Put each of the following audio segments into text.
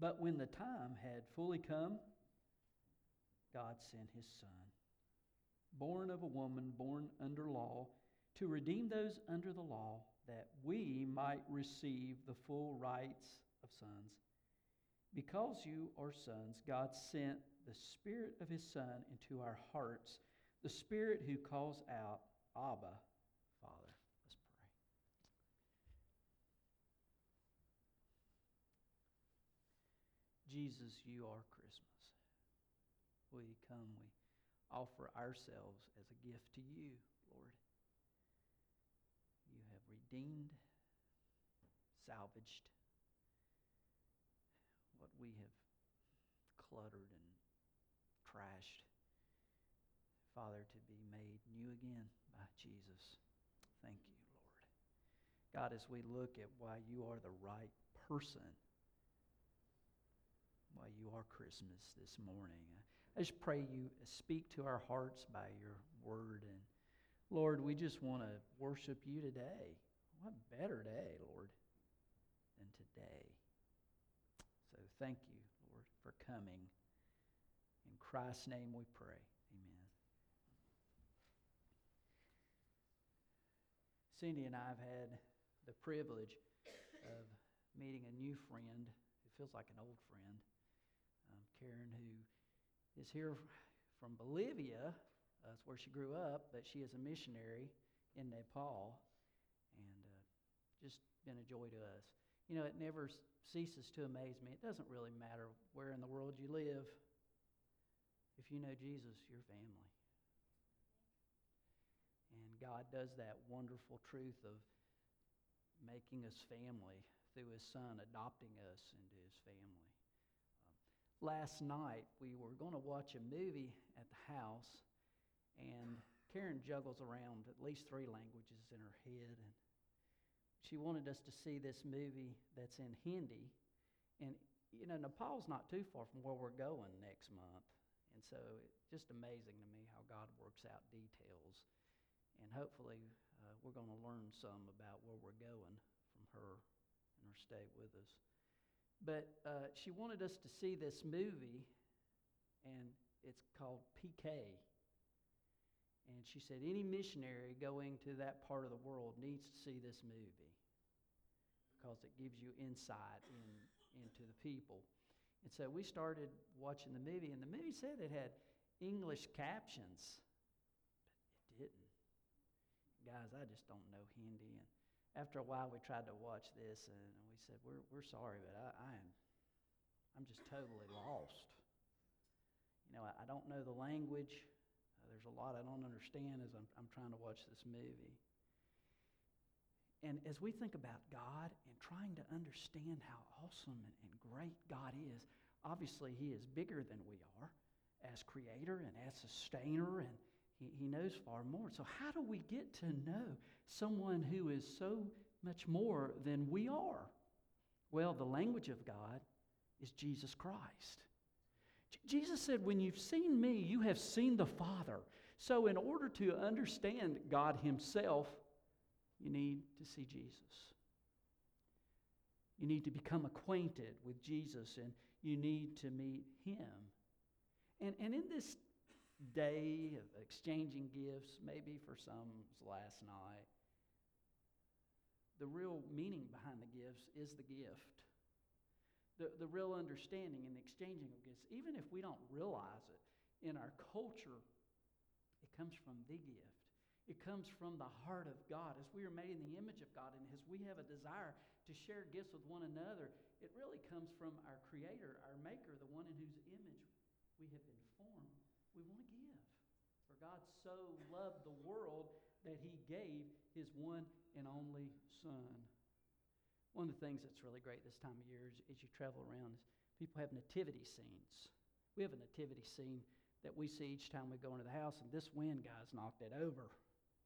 But when the time had fully come, God sent his Son, born of a woman, born under law, to redeem those under the law, that we might receive the full rights of sons. Because you are sons, God sent the Spirit of his Son into our hearts, the Spirit who calls out, Abba, Father. Let's pray. Jesus, you are Christmas. We come, we offer ourselves as a gift to you, Lord. You have redeemed, salvaged what we have cluttered and trashed. Father, to be made new again by Jesus. Thank you, Lord. God, as we look at why you are the right person, why you are Christmas this morning, I just pray you speak to our hearts by your word. And Lord, we just want to worship you today. What better day, Lord, than today? So thank you, Lord, for coming. In Christ's name we pray. Amen. Cindy and I have had the privilege of meeting a new friend who feels like an old friend, Karen, who is here from Bolivia. That's where she grew up, but she is a missionary in Nepal, and uh, just been a joy to us. You know, it never ceases to amaze me. It doesn't really matter where in the world you live. If you know Jesus, you're family. And God does that wonderful truth of making us family through His Son, adopting us into His family. Last night, we were going to watch a movie at the house, and Karen juggles around at least three languages in her head. And she wanted us to see this movie that's in Hindi. And, you know, Nepal's not too far from where we're going next month. And so it's just amazing to me how God works out details and hopefully uh, we're going to learn some about where we're going from her and her stay with us. But uh, she wanted us to see this movie, and it's called PK. And she said any missionary going to that part of the world needs to see this movie because it gives you insight in, into the people. And so we started watching the movie, and the movie said it had English captions, but it didn't guys, I just don't know Hindi. And after a while, we tried to watch this, and we said, we're, we're sorry, but I, I am, I'm just totally lost. You know, I, I don't know the language. Uh, there's a lot I don't understand as I'm, I'm trying to watch this movie. And as we think about God and trying to understand how awesome and, and great God is, obviously He is bigger than we are as creator and as sustainer and he, he knows far more. So, how do we get to know someone who is so much more than we are? Well, the language of God is Jesus Christ. J- Jesus said, When you've seen me, you have seen the Father. So, in order to understand God Himself, you need to see Jesus. You need to become acquainted with Jesus and you need to meet Him. And, and in this day of exchanging gifts, maybe for some last night. The real meaning behind the gifts is the gift. The, the real understanding in the exchanging of gifts, even if we don't realize it in our culture, it comes from the gift. It comes from the heart of God. As we are made in the image of God and as we have a desire to share gifts with one another, it really comes from our Creator, our Maker, the one in whose image we have been we want to give. For God so loved the world that he gave his one and only Son. One of the things that's really great this time of year is as you travel around is people have nativity scenes. We have a nativity scene that we see each time we go into the house, and this wind, guys, knocked it over.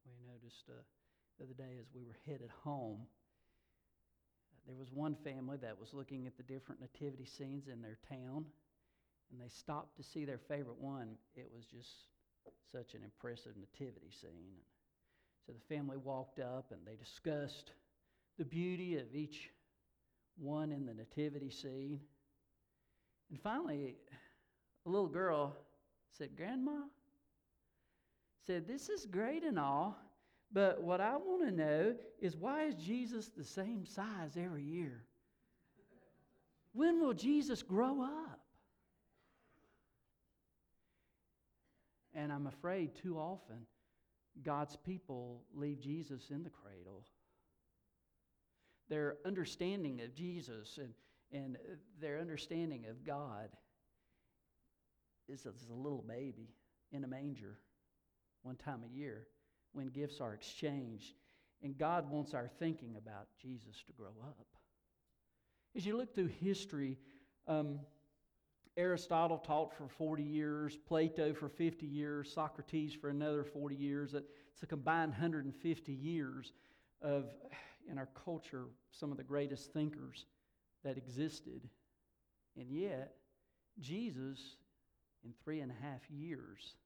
We noticed uh, the other day as we were headed home. There was one family that was looking at the different nativity scenes in their town, and they stopped to see their favorite one, it was just such an impressive nativity scene. So the family walked up and they discussed the beauty of each one in the nativity scene. And finally, a little girl said, Grandma, said, This is great and all, but what I want to know is why is Jesus the same size every year? When will Jesus grow up? And I'm afraid too often God's people leave Jesus in the cradle. Their understanding of Jesus and, and their understanding of God is a, is a little baby in a manger one time a year when gifts are exchanged. And God wants our thinking about Jesus to grow up. As you look through history, um, Aristotle taught for 40 years, Plato for 50 years, Socrates for another 40 years. It's a combined 150 years of, in our culture, some of the greatest thinkers that existed. And yet, Jesus, in three and a half years,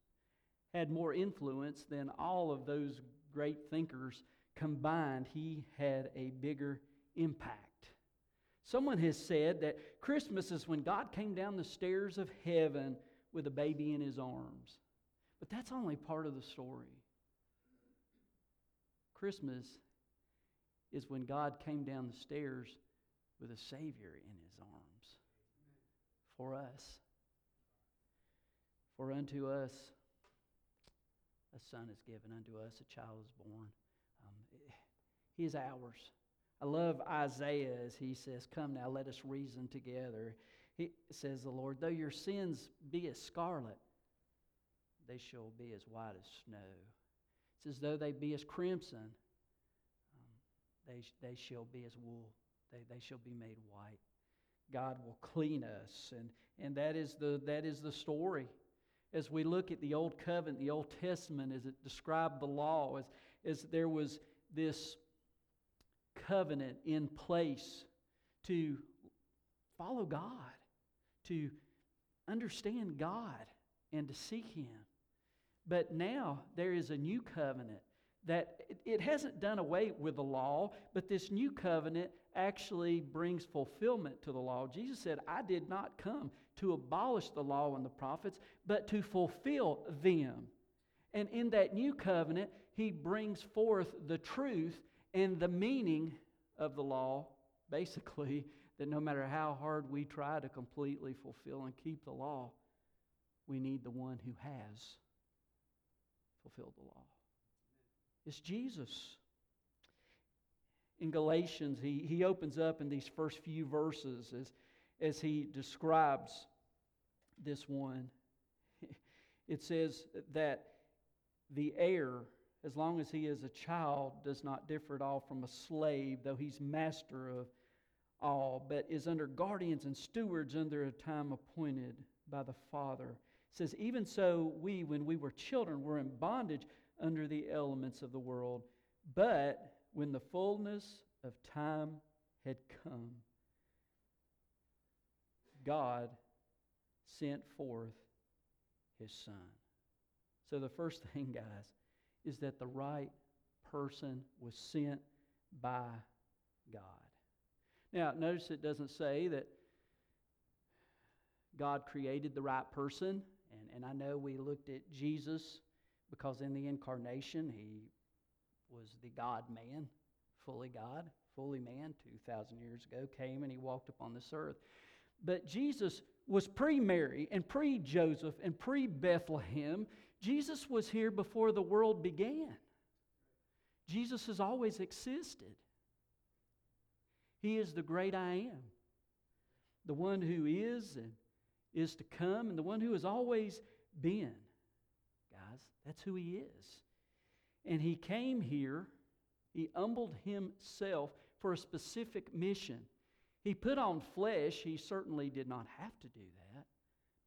had more influence than all of those great thinkers combined. He had a bigger impact. Someone has said that Christmas is when God came down the stairs of heaven with a baby in his arms. But that's only part of the story. Christmas is when God came down the stairs with a Savior in his arms for us. For unto us a son is given, unto us a child is born. Um, he is ours. I love Isaiah as he says, Come now, let us reason together. He says, The Lord, though your sins be as scarlet, they shall be as white as snow. It's as though they be as crimson, um, they, they shall be as wool. They, they shall be made white. God will clean us. And, and that, is the, that is the story. As we look at the Old Covenant, the Old Testament, as it described the law, as, as there was this covenant in place to follow God, to understand God, and to seek Him. But now there is a new covenant that it hasn't done away with the law, but this new covenant actually brings fulfillment to the law. Jesus said, I did not come to abolish the law and the prophets, but to fulfill them. And in that new covenant, he brings forth the truth and the meaning of the law, basically, that no matter how hard we try to completely fulfill and keep the law, we need the one who has fulfilled the law. It's Jesus. In Galatians, he, he opens up in these first few verses as, as he describes this one. It says that the heir as long as he is a child, does not differ at all from a slave, though he's master of all, but is under guardians and stewards under a time appointed by the Father. It says, Even so, we, when we were children, were in bondage under the elements of the world. But when the fullness of time had come, God sent forth his Son. So, the first thing, guys, is that the right person was sent by God. Now, notice it doesn't say that God created the right person. And, and I know we looked at Jesus because in the incarnation, he was the God man, fully God, fully man, 2,000 years ago, came and he walked upon this earth. But Jesus was pre Mary and pre Joseph and pre Bethlehem. Jesus was here before the world began. Jesus has always existed. He is the great I am, the one who is and is to come, and the one who has always been. Guys, that's who he is. And he came here, he humbled himself for a specific mission. He put on flesh. He certainly did not have to do that,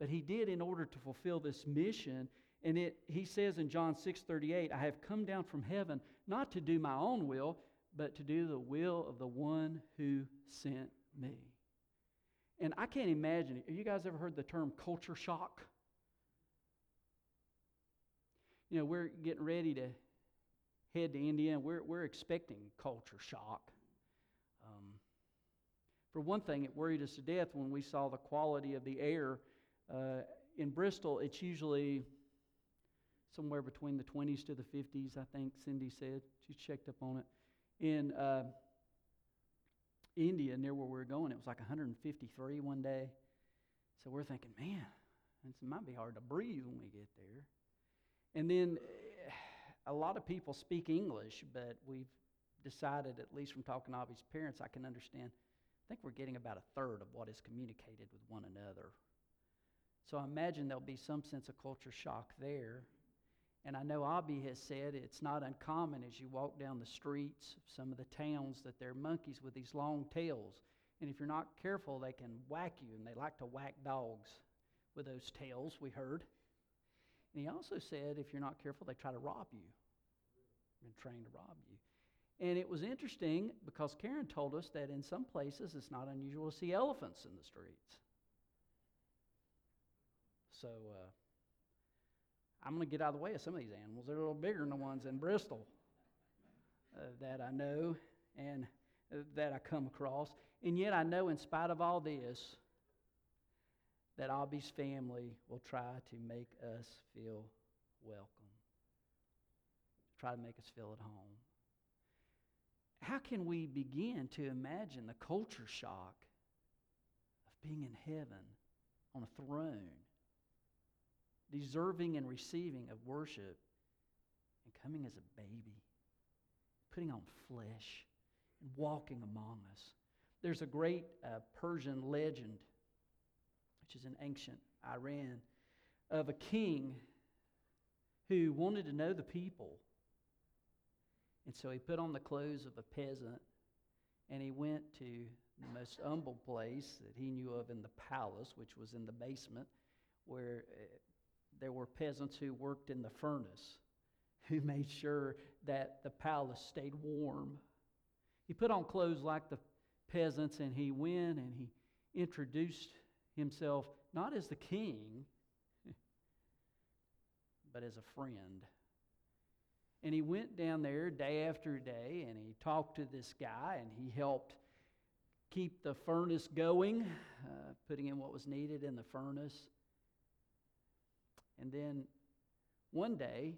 but he did in order to fulfill this mission and it, he says in John 6 38, I have come down from heaven not to do my own will, but to do the will of the one who sent me. And I can't imagine, it. have you guys ever heard the term culture shock? You know, we're getting ready to head to India, and we're, we're expecting culture shock. Um, For one thing, it worried us to death when we saw the quality of the air. Uh, in Bristol, it's usually somewhere between the 20s to the 50s, I think Cindy said. She checked up on it. In uh, India, near where we were going, it was like 153 one day. So we're thinking, man, it might be hard to breathe when we get there. And then a lot of people speak English, but we've decided, at least from talking to Avi's parents, I can understand. I think we're getting about a third of what is communicated with one another. So I imagine there'll be some sense of culture shock there. And I know Abby has said it's not uncommon as you walk down the streets of some of the towns that there are monkeys with these long tails. And if you're not careful, they can whack you, and they like to whack dogs with those tails, we heard. And he also said if you're not careful, they try to rob you. Been trained to rob you. And it was interesting because Karen told us that in some places it's not unusual to see elephants in the streets. So uh, I'm going to get out of the way of some of these animals. They're a little bigger than the ones in Bristol uh, that I know and uh, that I come across. And yet I know, in spite of all this, that Abby's family will try to make us feel welcome, try to make us feel at home. How can we begin to imagine the culture shock of being in heaven on a throne, deserving and receiving of worship, and coming as a baby, putting on flesh, and walking among us? There's a great uh, Persian legend, which is in ancient Iran, of a king who wanted to know the people and so he put on the clothes of a peasant and he went to the most humble place that he knew of in the palace, which was in the basement, where uh, there were peasants who worked in the furnace, who made sure that the palace stayed warm. He put on clothes like the peasants and he went and he introduced himself not as the king, but as a friend. And he went down there day after day and he talked to this guy and he helped keep the furnace going, uh, putting in what was needed in the furnace. And then one day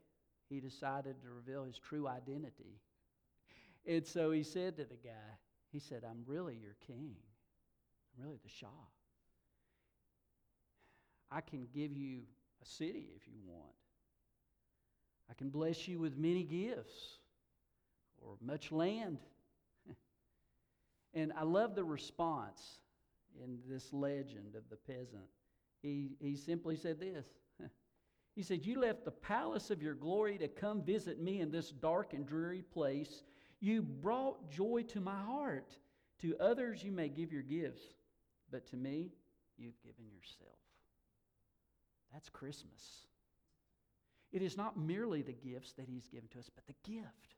he decided to reveal his true identity. And so he said to the guy, he said, I'm really your king. I'm really the Shah. I can give you a city if you want. I can bless you with many gifts or much land. and I love the response in this legend of the peasant. He, he simply said this He said, You left the palace of your glory to come visit me in this dark and dreary place. You brought joy to my heart. To others, you may give your gifts, but to me, you've given yourself. That's Christmas. It is not merely the gifts that He's given to us, but the gift.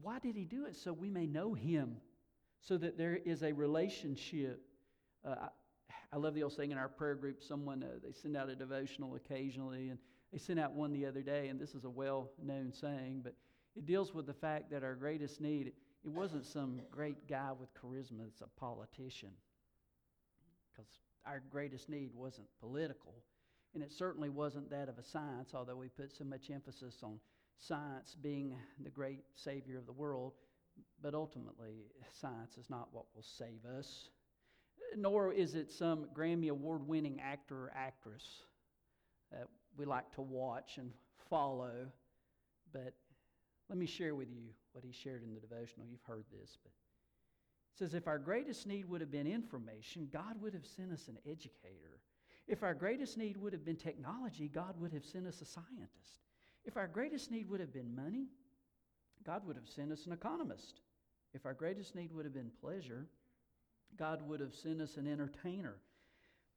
Why did He do it? So we may know Him, so that there is a relationship. Uh, I, love the old saying in our prayer group someone, uh, they send out a devotional occasionally, and they sent out one the other day, and this is a well known saying, but it deals with the fact that our greatest need, it wasn't some great guy with charisma that's a politician, because our greatest need wasn't political and it certainly wasn't that of a science, although we put so much emphasis on science being the great savior of the world. But ultimately, science is not what will save us, nor is it some Grammy Award winning actor or actress that we like to watch and follow. But let me share with you what he shared in the devotional. You've heard this, but it says, If our greatest need would have been information, God would have sent us an educator if our greatest need would have been technology, God would have sent us a scientist. If our greatest need would have been money, God would have sent us an economist. If our greatest need would have been pleasure, God would have sent us an entertainer.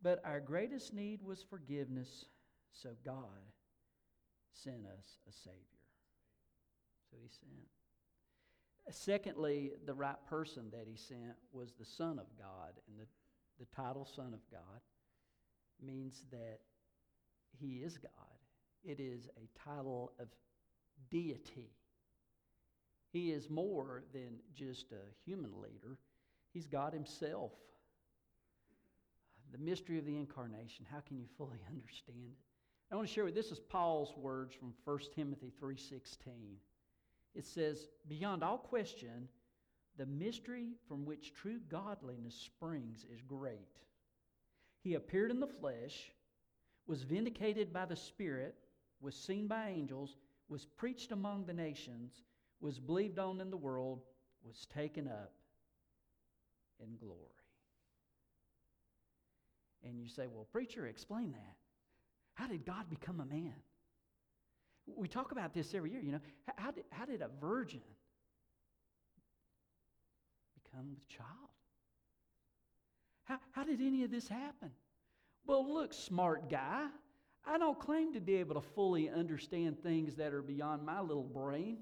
But our greatest need was forgiveness, so God sent us a Savior. So He sent. Secondly, the right person that He sent was the Son of God, and the, the title Son of God means that he is God. It is a title of deity. He is more than just a human leader, He's God Himself. The mystery of the incarnation, how can you fully understand it? I want to share with you, this is Paul's words from 1 Timothy 3:16. It says, "Beyond all question, the mystery from which true godliness springs is great. He appeared in the flesh, was vindicated by the Spirit, was seen by angels, was preached among the nations, was believed on in the world, was taken up in glory. And you say, well, preacher, explain that. How did God become a man? We talk about this every year, you know. How did, how did a virgin become a child? How, how did any of this happen? Well, look, smart guy, I don't claim to be able to fully understand things that are beyond my little brain.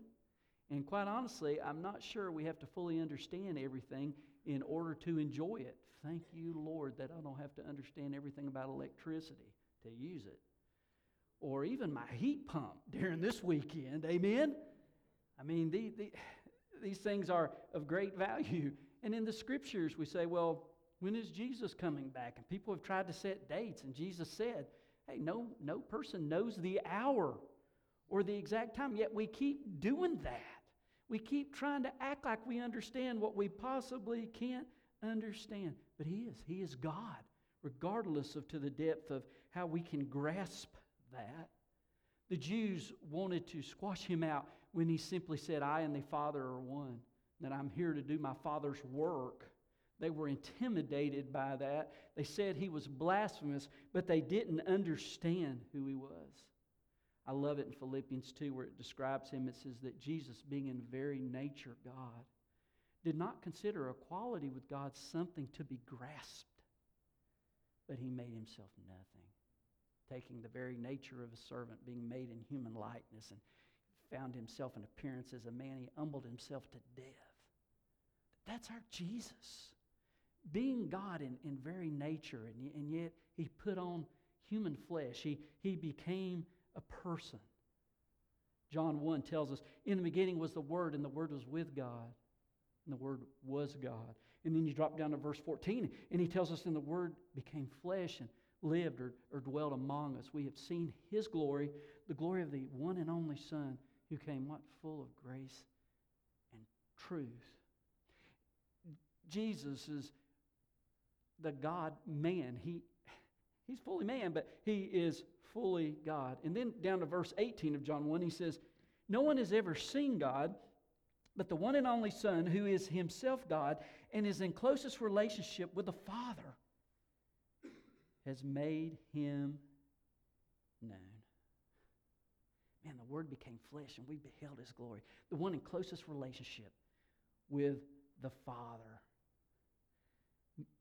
And quite honestly, I'm not sure we have to fully understand everything in order to enjoy it. Thank you, Lord, that I don't have to understand everything about electricity to use it. Or even my heat pump during this weekend. Amen? I mean, the, the, these things are of great value. And in the scriptures, we say, well, when is Jesus coming back? And people have tried to set dates, and Jesus said, hey, no, no person knows the hour or the exact time, yet we keep doing that. We keep trying to act like we understand what we possibly can't understand. But He is. He is God, regardless of to the depth of how we can grasp that. The Jews wanted to squash him out when he simply said, I and the Father are one, that I'm here to do my Father's work. They were intimidated by that. They said he was blasphemous, but they didn't understand who he was. I love it in Philippians 2 where it describes him. It says that Jesus, being in very nature God, did not consider equality with God something to be grasped, but he made himself nothing, taking the very nature of a servant, being made in human likeness, and found himself in appearance as a man. He humbled himself to death. That's our Jesus being God in, in very nature, and, and yet he put on human flesh. He, he became a person. John 1 tells us, In the beginning was the Word, and the Word was with God, and the Word was God. And then you drop down to verse 14, and he tells us, And the Word became flesh and lived or, or dwelt among us. We have seen his glory, the glory of the one and only Son, who came what? Full of grace and truth. Jesus is the God man. He, he's fully man, but he is fully God. And then down to verse 18 of John 1, he says, No one has ever seen God, but the one and only Son, who is himself God and is in closest relationship with the Father, has made him known. Man, the Word became flesh and we beheld his glory. The one in closest relationship with the Father.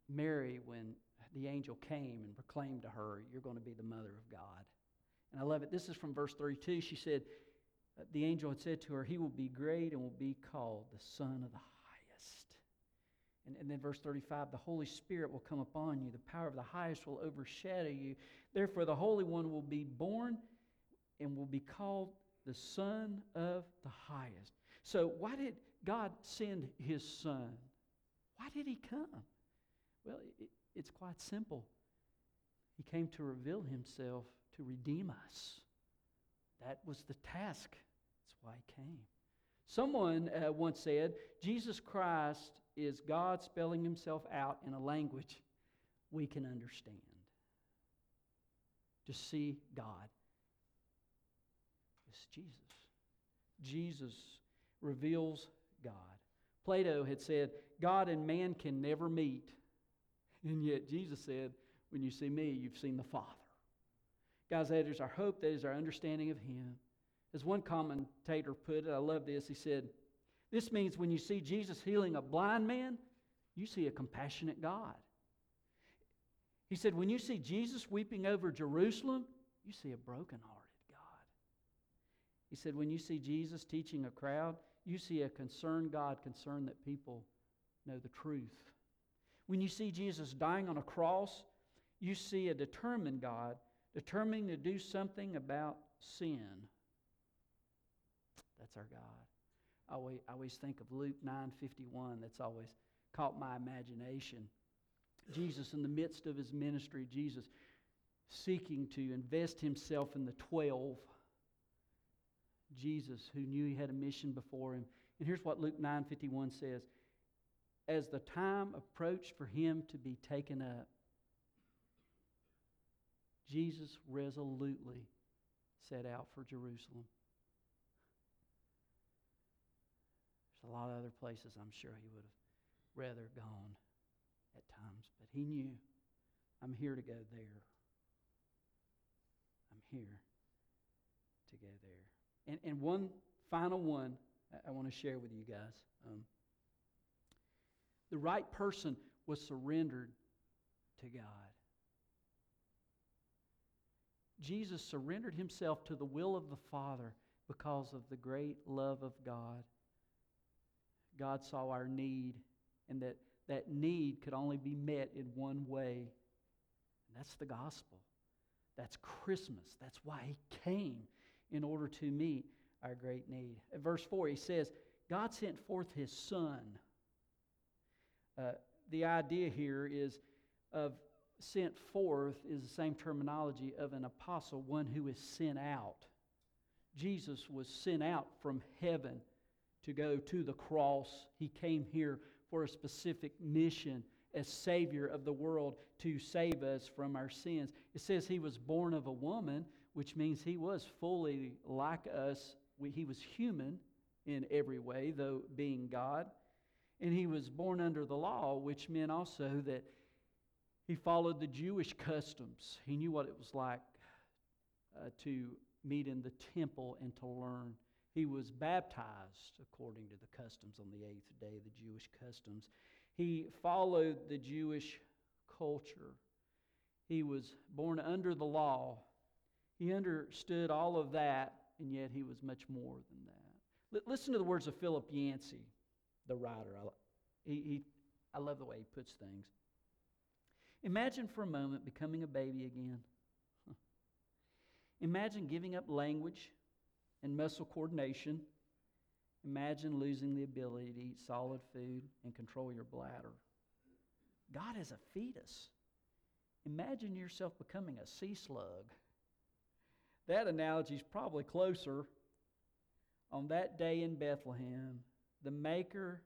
Mary, when the angel came and proclaimed to her, You're going to be the mother of God. And I love it. This is from verse 32. She said, uh, The angel had said to her, He will be great and will be called the Son of the Highest. And, and then verse 35 The Holy Spirit will come upon you, the power of the highest will overshadow you. Therefore, the Holy One will be born and will be called the Son of the Highest. So, why did God send His Son? Why did He come? Well, it, it's quite simple. He came to reveal himself to redeem us. That was the task. That's why he came. Someone uh, once said, Jesus Christ is God spelling himself out in a language we can understand. To see God. It's Jesus. Jesus reveals God. Plato had said, God and man can never meet and yet Jesus said, When you see me, you've seen the Father. Guys, that is our hope, that is our understanding of Him. As one commentator put it, I love this. He said, This means when you see Jesus healing a blind man, you see a compassionate God. He said, When you see Jesus weeping over Jerusalem, you see a broken-hearted God. He said, When you see Jesus teaching a crowd, you see a concerned God concerned that people know the truth. When you see Jesus dying on a cross, you see a determined God determining to do something about sin. That's our God. I always, I always think of Luke 9:51. That's always caught my imagination. Jesus, in the midst of his ministry, Jesus seeking to invest himself in the 12. Jesus, who knew he had a mission before him. And here's what Luke 9:51 says. As the time approached for him to be taken up, Jesus resolutely set out for Jerusalem. There's a lot of other places I'm sure he would have rather gone at times, but he knew I'm here to go there. I'm here to go there. And, and one final one I, I want to share with you guys. Um, the right person was surrendered to God. Jesus surrendered himself to the will of the Father because of the great love of God. God saw our need, and that that need could only be met in one way, and that's the gospel. That's Christmas. That's why he came in order to meet our great need. At verse 4, he says, God sent forth his Son. Uh, the idea here is of sent forth is the same terminology of an apostle, one who is sent out. Jesus was sent out from heaven to go to the cross. He came here for a specific mission as Savior of the world to save us from our sins. It says he was born of a woman, which means he was fully like us. He was human in every way, though being God. And he was born under the law, which meant also that he followed the Jewish customs. He knew what it was like uh, to meet in the temple and to learn. He was baptized according to the customs on the eighth day, the Jewish customs. He followed the Jewish culture. He was born under the law. He understood all of that, and yet he was much more than that. L- listen to the words of Philip Yancey, the writer. I, he, he, I love the way he puts things. Imagine for a moment becoming a baby again. Imagine giving up language and muscle coordination. Imagine losing the ability to eat solid food and control your bladder. God is a fetus. Imagine yourself becoming a sea slug. That analogy is probably closer. On that day in Bethlehem, the maker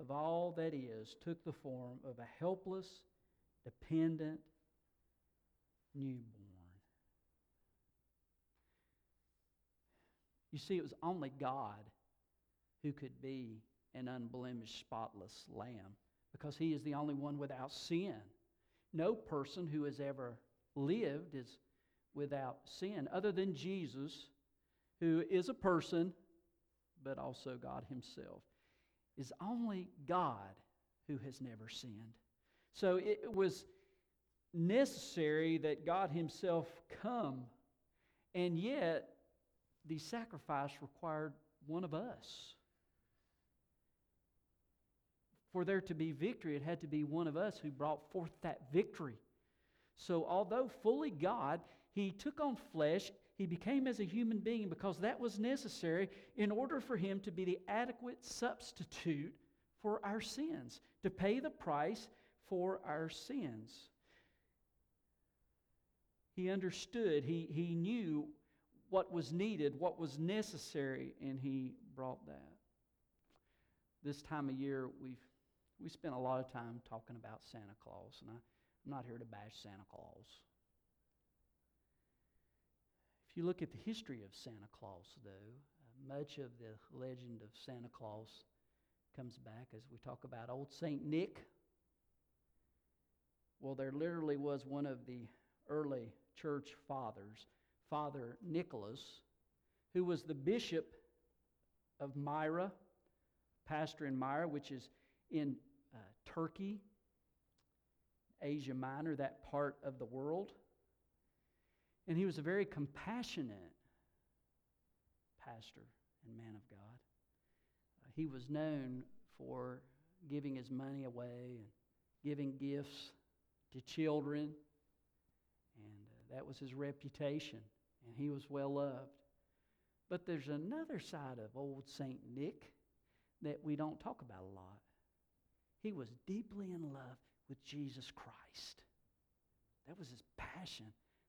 of all that is took the form of a helpless, dependent newborn. You see, it was only God who could be an unblemished, spotless lamb because he is the only one without sin. No person who has ever lived is without sin other than Jesus, who is a person, but also God himself. Is only God who has never sinned. So it was necessary that God Himself come, and yet the sacrifice required one of us. For there to be victory, it had to be one of us who brought forth that victory. So, although fully God, He took on flesh. He became as a human being because that was necessary in order for Him to be the adequate substitute for our sins, to pay the price for our sins. He understood, he, he knew what was needed, what was necessary, and he brought that. This time of year, we've we spent a lot of time talking about Santa Claus, and I, I'm not here to bash Santa Claus. If you look at the history of Santa Claus, though, uh, much of the legend of Santa Claus comes back as we talk about old Saint Nick well, there literally was one of the early church fathers, Father Nicholas, who was the bishop of Myra, pastor in Myra, which is in uh, Turkey, Asia Minor, that part of the world. And he was a very compassionate pastor and man of God. Uh, he was known for giving his money away and giving gifts to children. And uh, that was his reputation, and he was well loved. But there's another side of old St. Nick that we don't talk about a lot. He was deeply in love with Jesus Christ. That was his passion,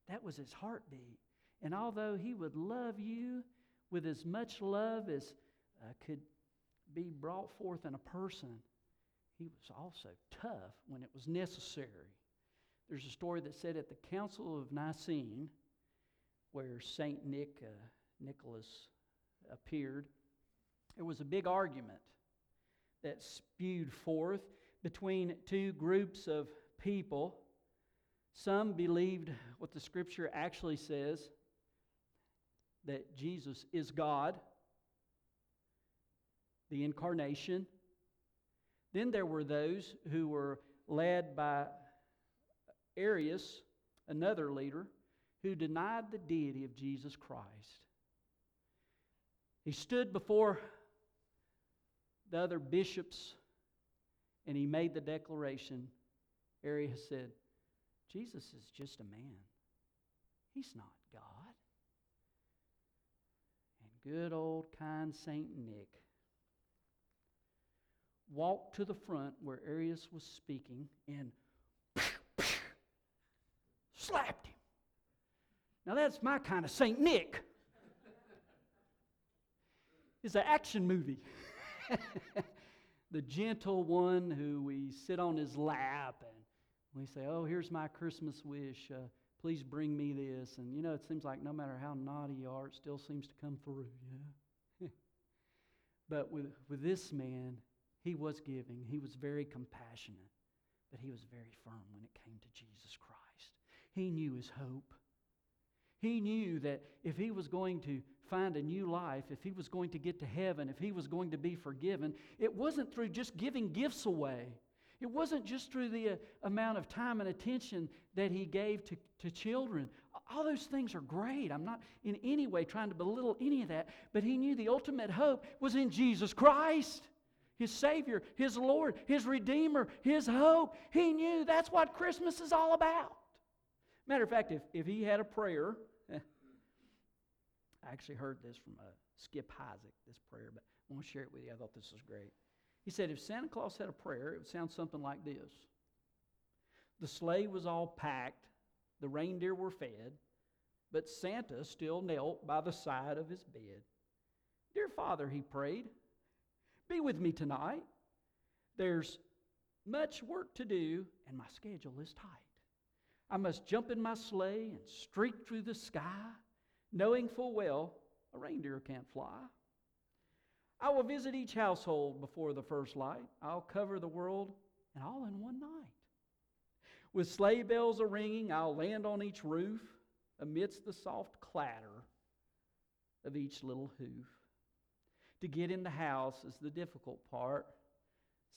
that was his heartbeat. And although he would love you with as much love as uh, could be brought forth in a person, he was also tough when it was necessary. There's a story that said at the Council of Nicene, where Saint Nick, uh, Nicholas appeared, there was a big argument that spewed forth between two groups of people. Some believed what the scripture actually says that Jesus is God, the incarnation. Then there were those who were led by Arius, another leader, who denied the deity of Jesus Christ. He stood before the other bishops and he made the declaration. Arius said, Jesus is just a man, he's not God. And good old kind Saint Nick walked to the front where Arius was speaking and slapped him. Now that's my kind of Saint Nick. It's an action movie. the gentle one who we sit on his lap and we say, Oh, here's my Christmas wish. Uh, please bring me this. And you know, it seems like no matter how naughty you are, it still seems to come through, yeah? but with, with this man, he was giving, he was very compassionate, but he was very firm when it came to Jesus Christ. He knew his hope. He knew that if he was going to find a new life, if he was going to get to heaven, if he was going to be forgiven, it wasn't through just giving gifts away. It wasn't just through the uh, amount of time and attention that he gave to, to children. All those things are great. I'm not in any way trying to belittle any of that, but he knew the ultimate hope was in Jesus Christ, his Savior, his Lord, his Redeemer, his hope. He knew that's what Christmas is all about. Matter of fact, if, if he had a prayer, I actually heard this from uh, Skip Heitzig, this prayer, but I want to share it with you. I thought this was great. He said, if Santa Claus had a prayer, it would sound something like this The sleigh was all packed, the reindeer were fed, but Santa still knelt by the side of his bed. Dear Father, he prayed, be with me tonight. There's much work to do, and my schedule is tight. I must jump in my sleigh and streak through the sky knowing full well a reindeer can't fly. I will visit each household before the first light. I'll cover the world, and all in one night. With sleigh bells a ringing, I'll land on each roof amidst the soft clatter of each little hoof. To get in the house is the difficult part,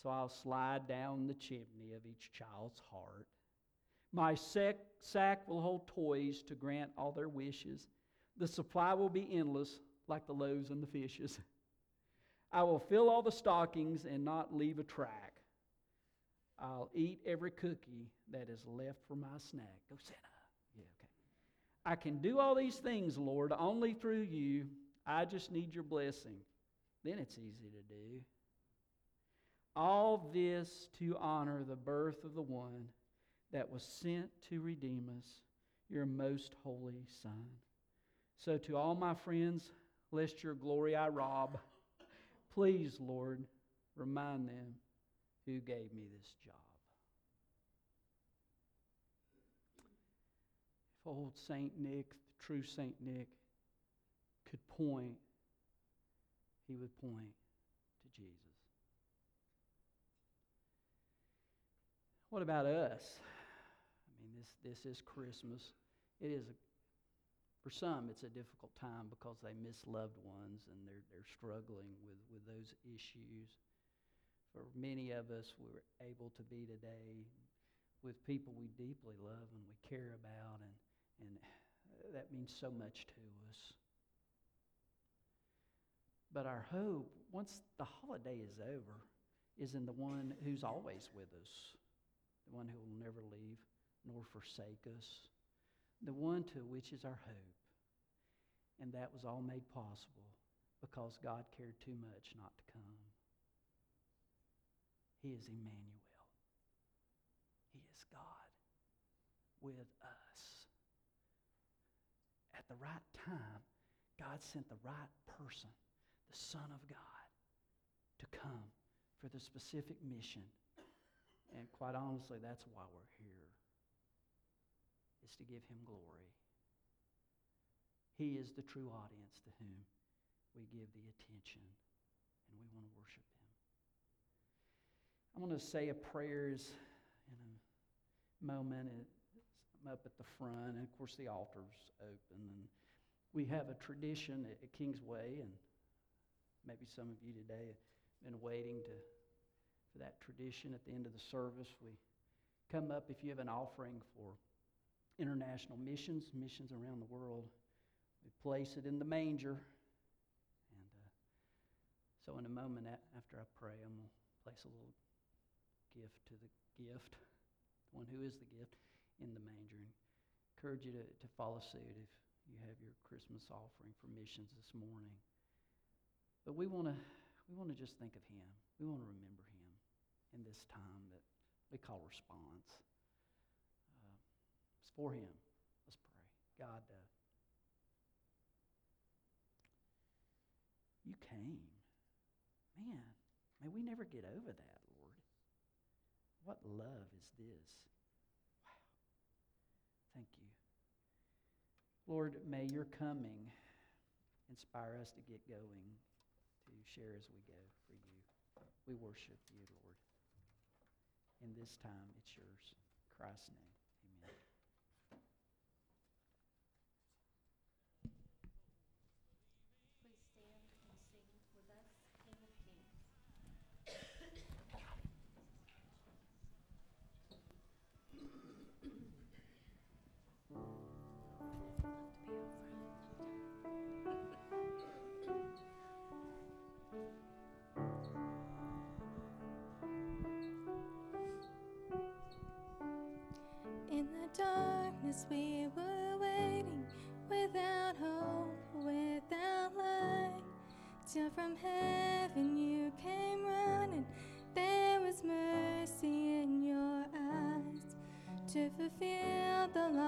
so I'll slide down the chimney of each child's heart. My sack, sack will hold toys to grant all their wishes the supply will be endless, like the loaves and the fishes. I will fill all the stockings and not leave a track. I'll eat every cookie that is left for my snack. Go, Santa. Yeah, okay. I can do all these things, Lord, only through you. I just need your blessing. Then it's easy to do. All this to honor the birth of the one that was sent to redeem us, your most holy Son. So, to all my friends, lest your glory I rob, please, Lord, remind them who gave me this job. If old St. Nick, the true St. Nick, could point, he would point to Jesus. What about us? I mean, this, this is Christmas. It is for some, it's a difficult time because they miss loved ones and they're, they're struggling with, with those issues. For many of us, we're able to be today with people we deeply love and we care about, and, and that means so much to us. But our hope, once the holiday is over, is in the one who's always with us, the one who will never leave nor forsake us the one to which is our hope. And that was all made possible because God cared too much not to come. He is Emmanuel. He is God with us. At the right time, God sent the right person, the Son of God, to come for the specific mission. And quite honestly, that's why we're here, is to give him glory. He is the true audience to whom we give the attention, and we want to worship him. I'm going to say a prayers in a moment. I'm up at the front, and of course the altar's open, and we have a tradition at Kingsway, and maybe some of you today have been waiting to for that tradition at the end of the service. We come up if you have an offering for international missions, missions around the world. We place it in the manger. And uh, so, in a moment after I pray, I'm going to place a little gift to the gift, the one who is the gift, in the manger. And encourage you to, to follow suit if you have your Christmas offering for missions this morning. But we want to we want to just think of him. We want to remember him in this time that we call response. For him. Let's pray. God, uh, you came. Man, may we never get over that, Lord. What love is this? Wow. Thank you. Lord, may your coming inspire us to get going, to share as we go for you. We worship you, Lord. In this time, it's yours. In Christ's name. From heaven you came running. There was mercy in your eyes to fulfill the law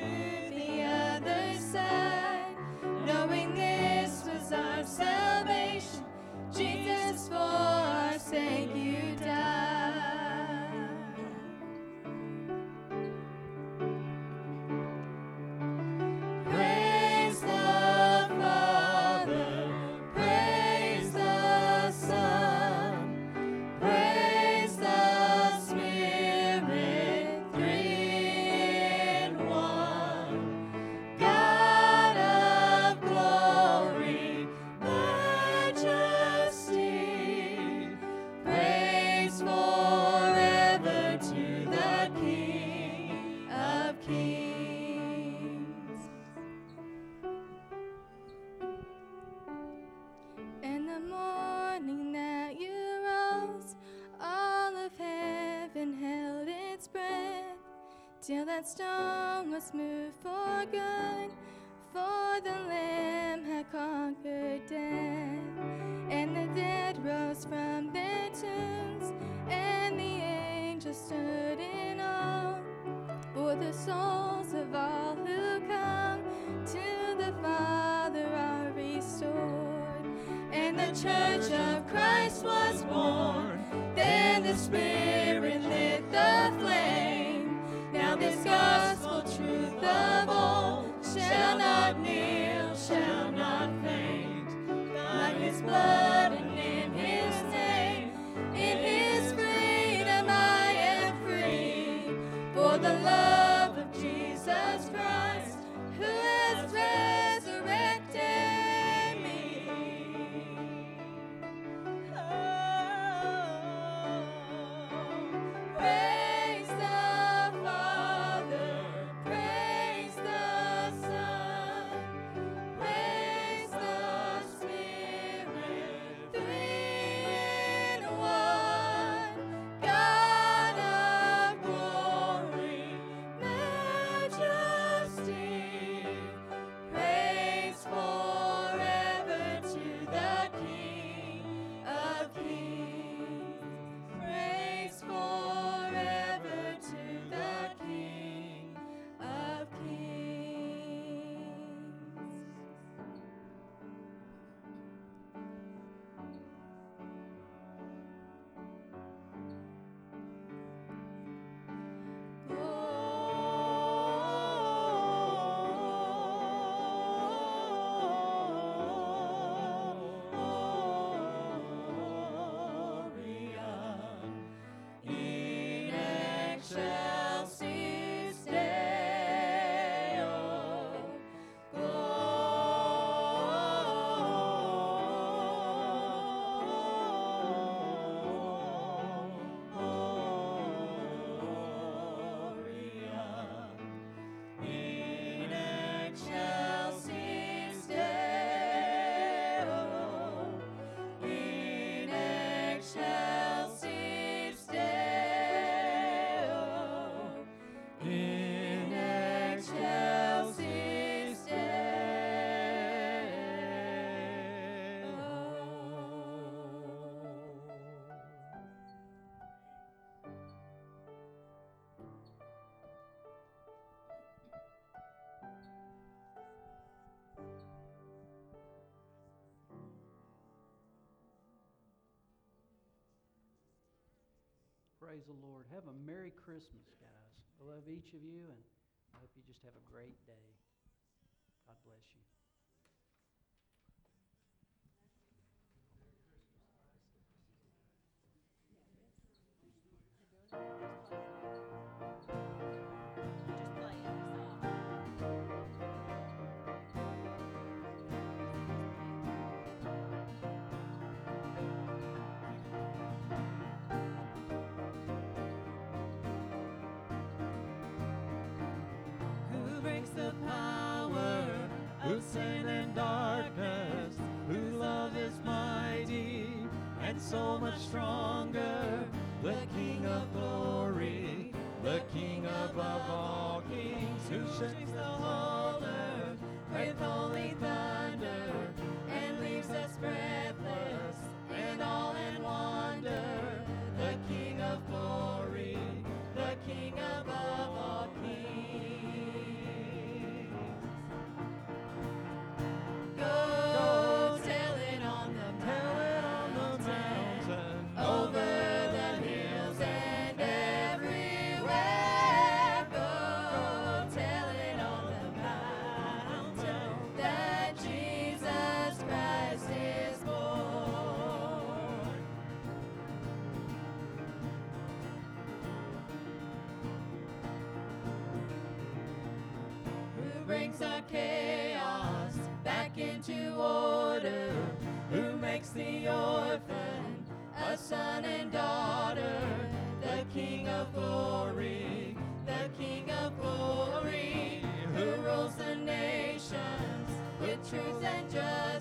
stone was moved for good, for the Lamb had conquered death. And the dead rose from their tombs, and the angels stood in awe. For the souls of all who come to the Father are restored. And the church of Christ was born. Then the Spirit lit the flame. Gospel truth of old shall not kneel, shall not faint. By his blood Praise the Lord. Have a Merry Christmas, guys. I love each of you, and I hope you just have a great day. And darkness? Whose love is mighty and so much stronger? The King of glory, the King above all kings, who shakes the whole earth with holy thunder and leaves us breathless son and daughter? The King of glory, the King of glory, who rules the nations with truth and justice,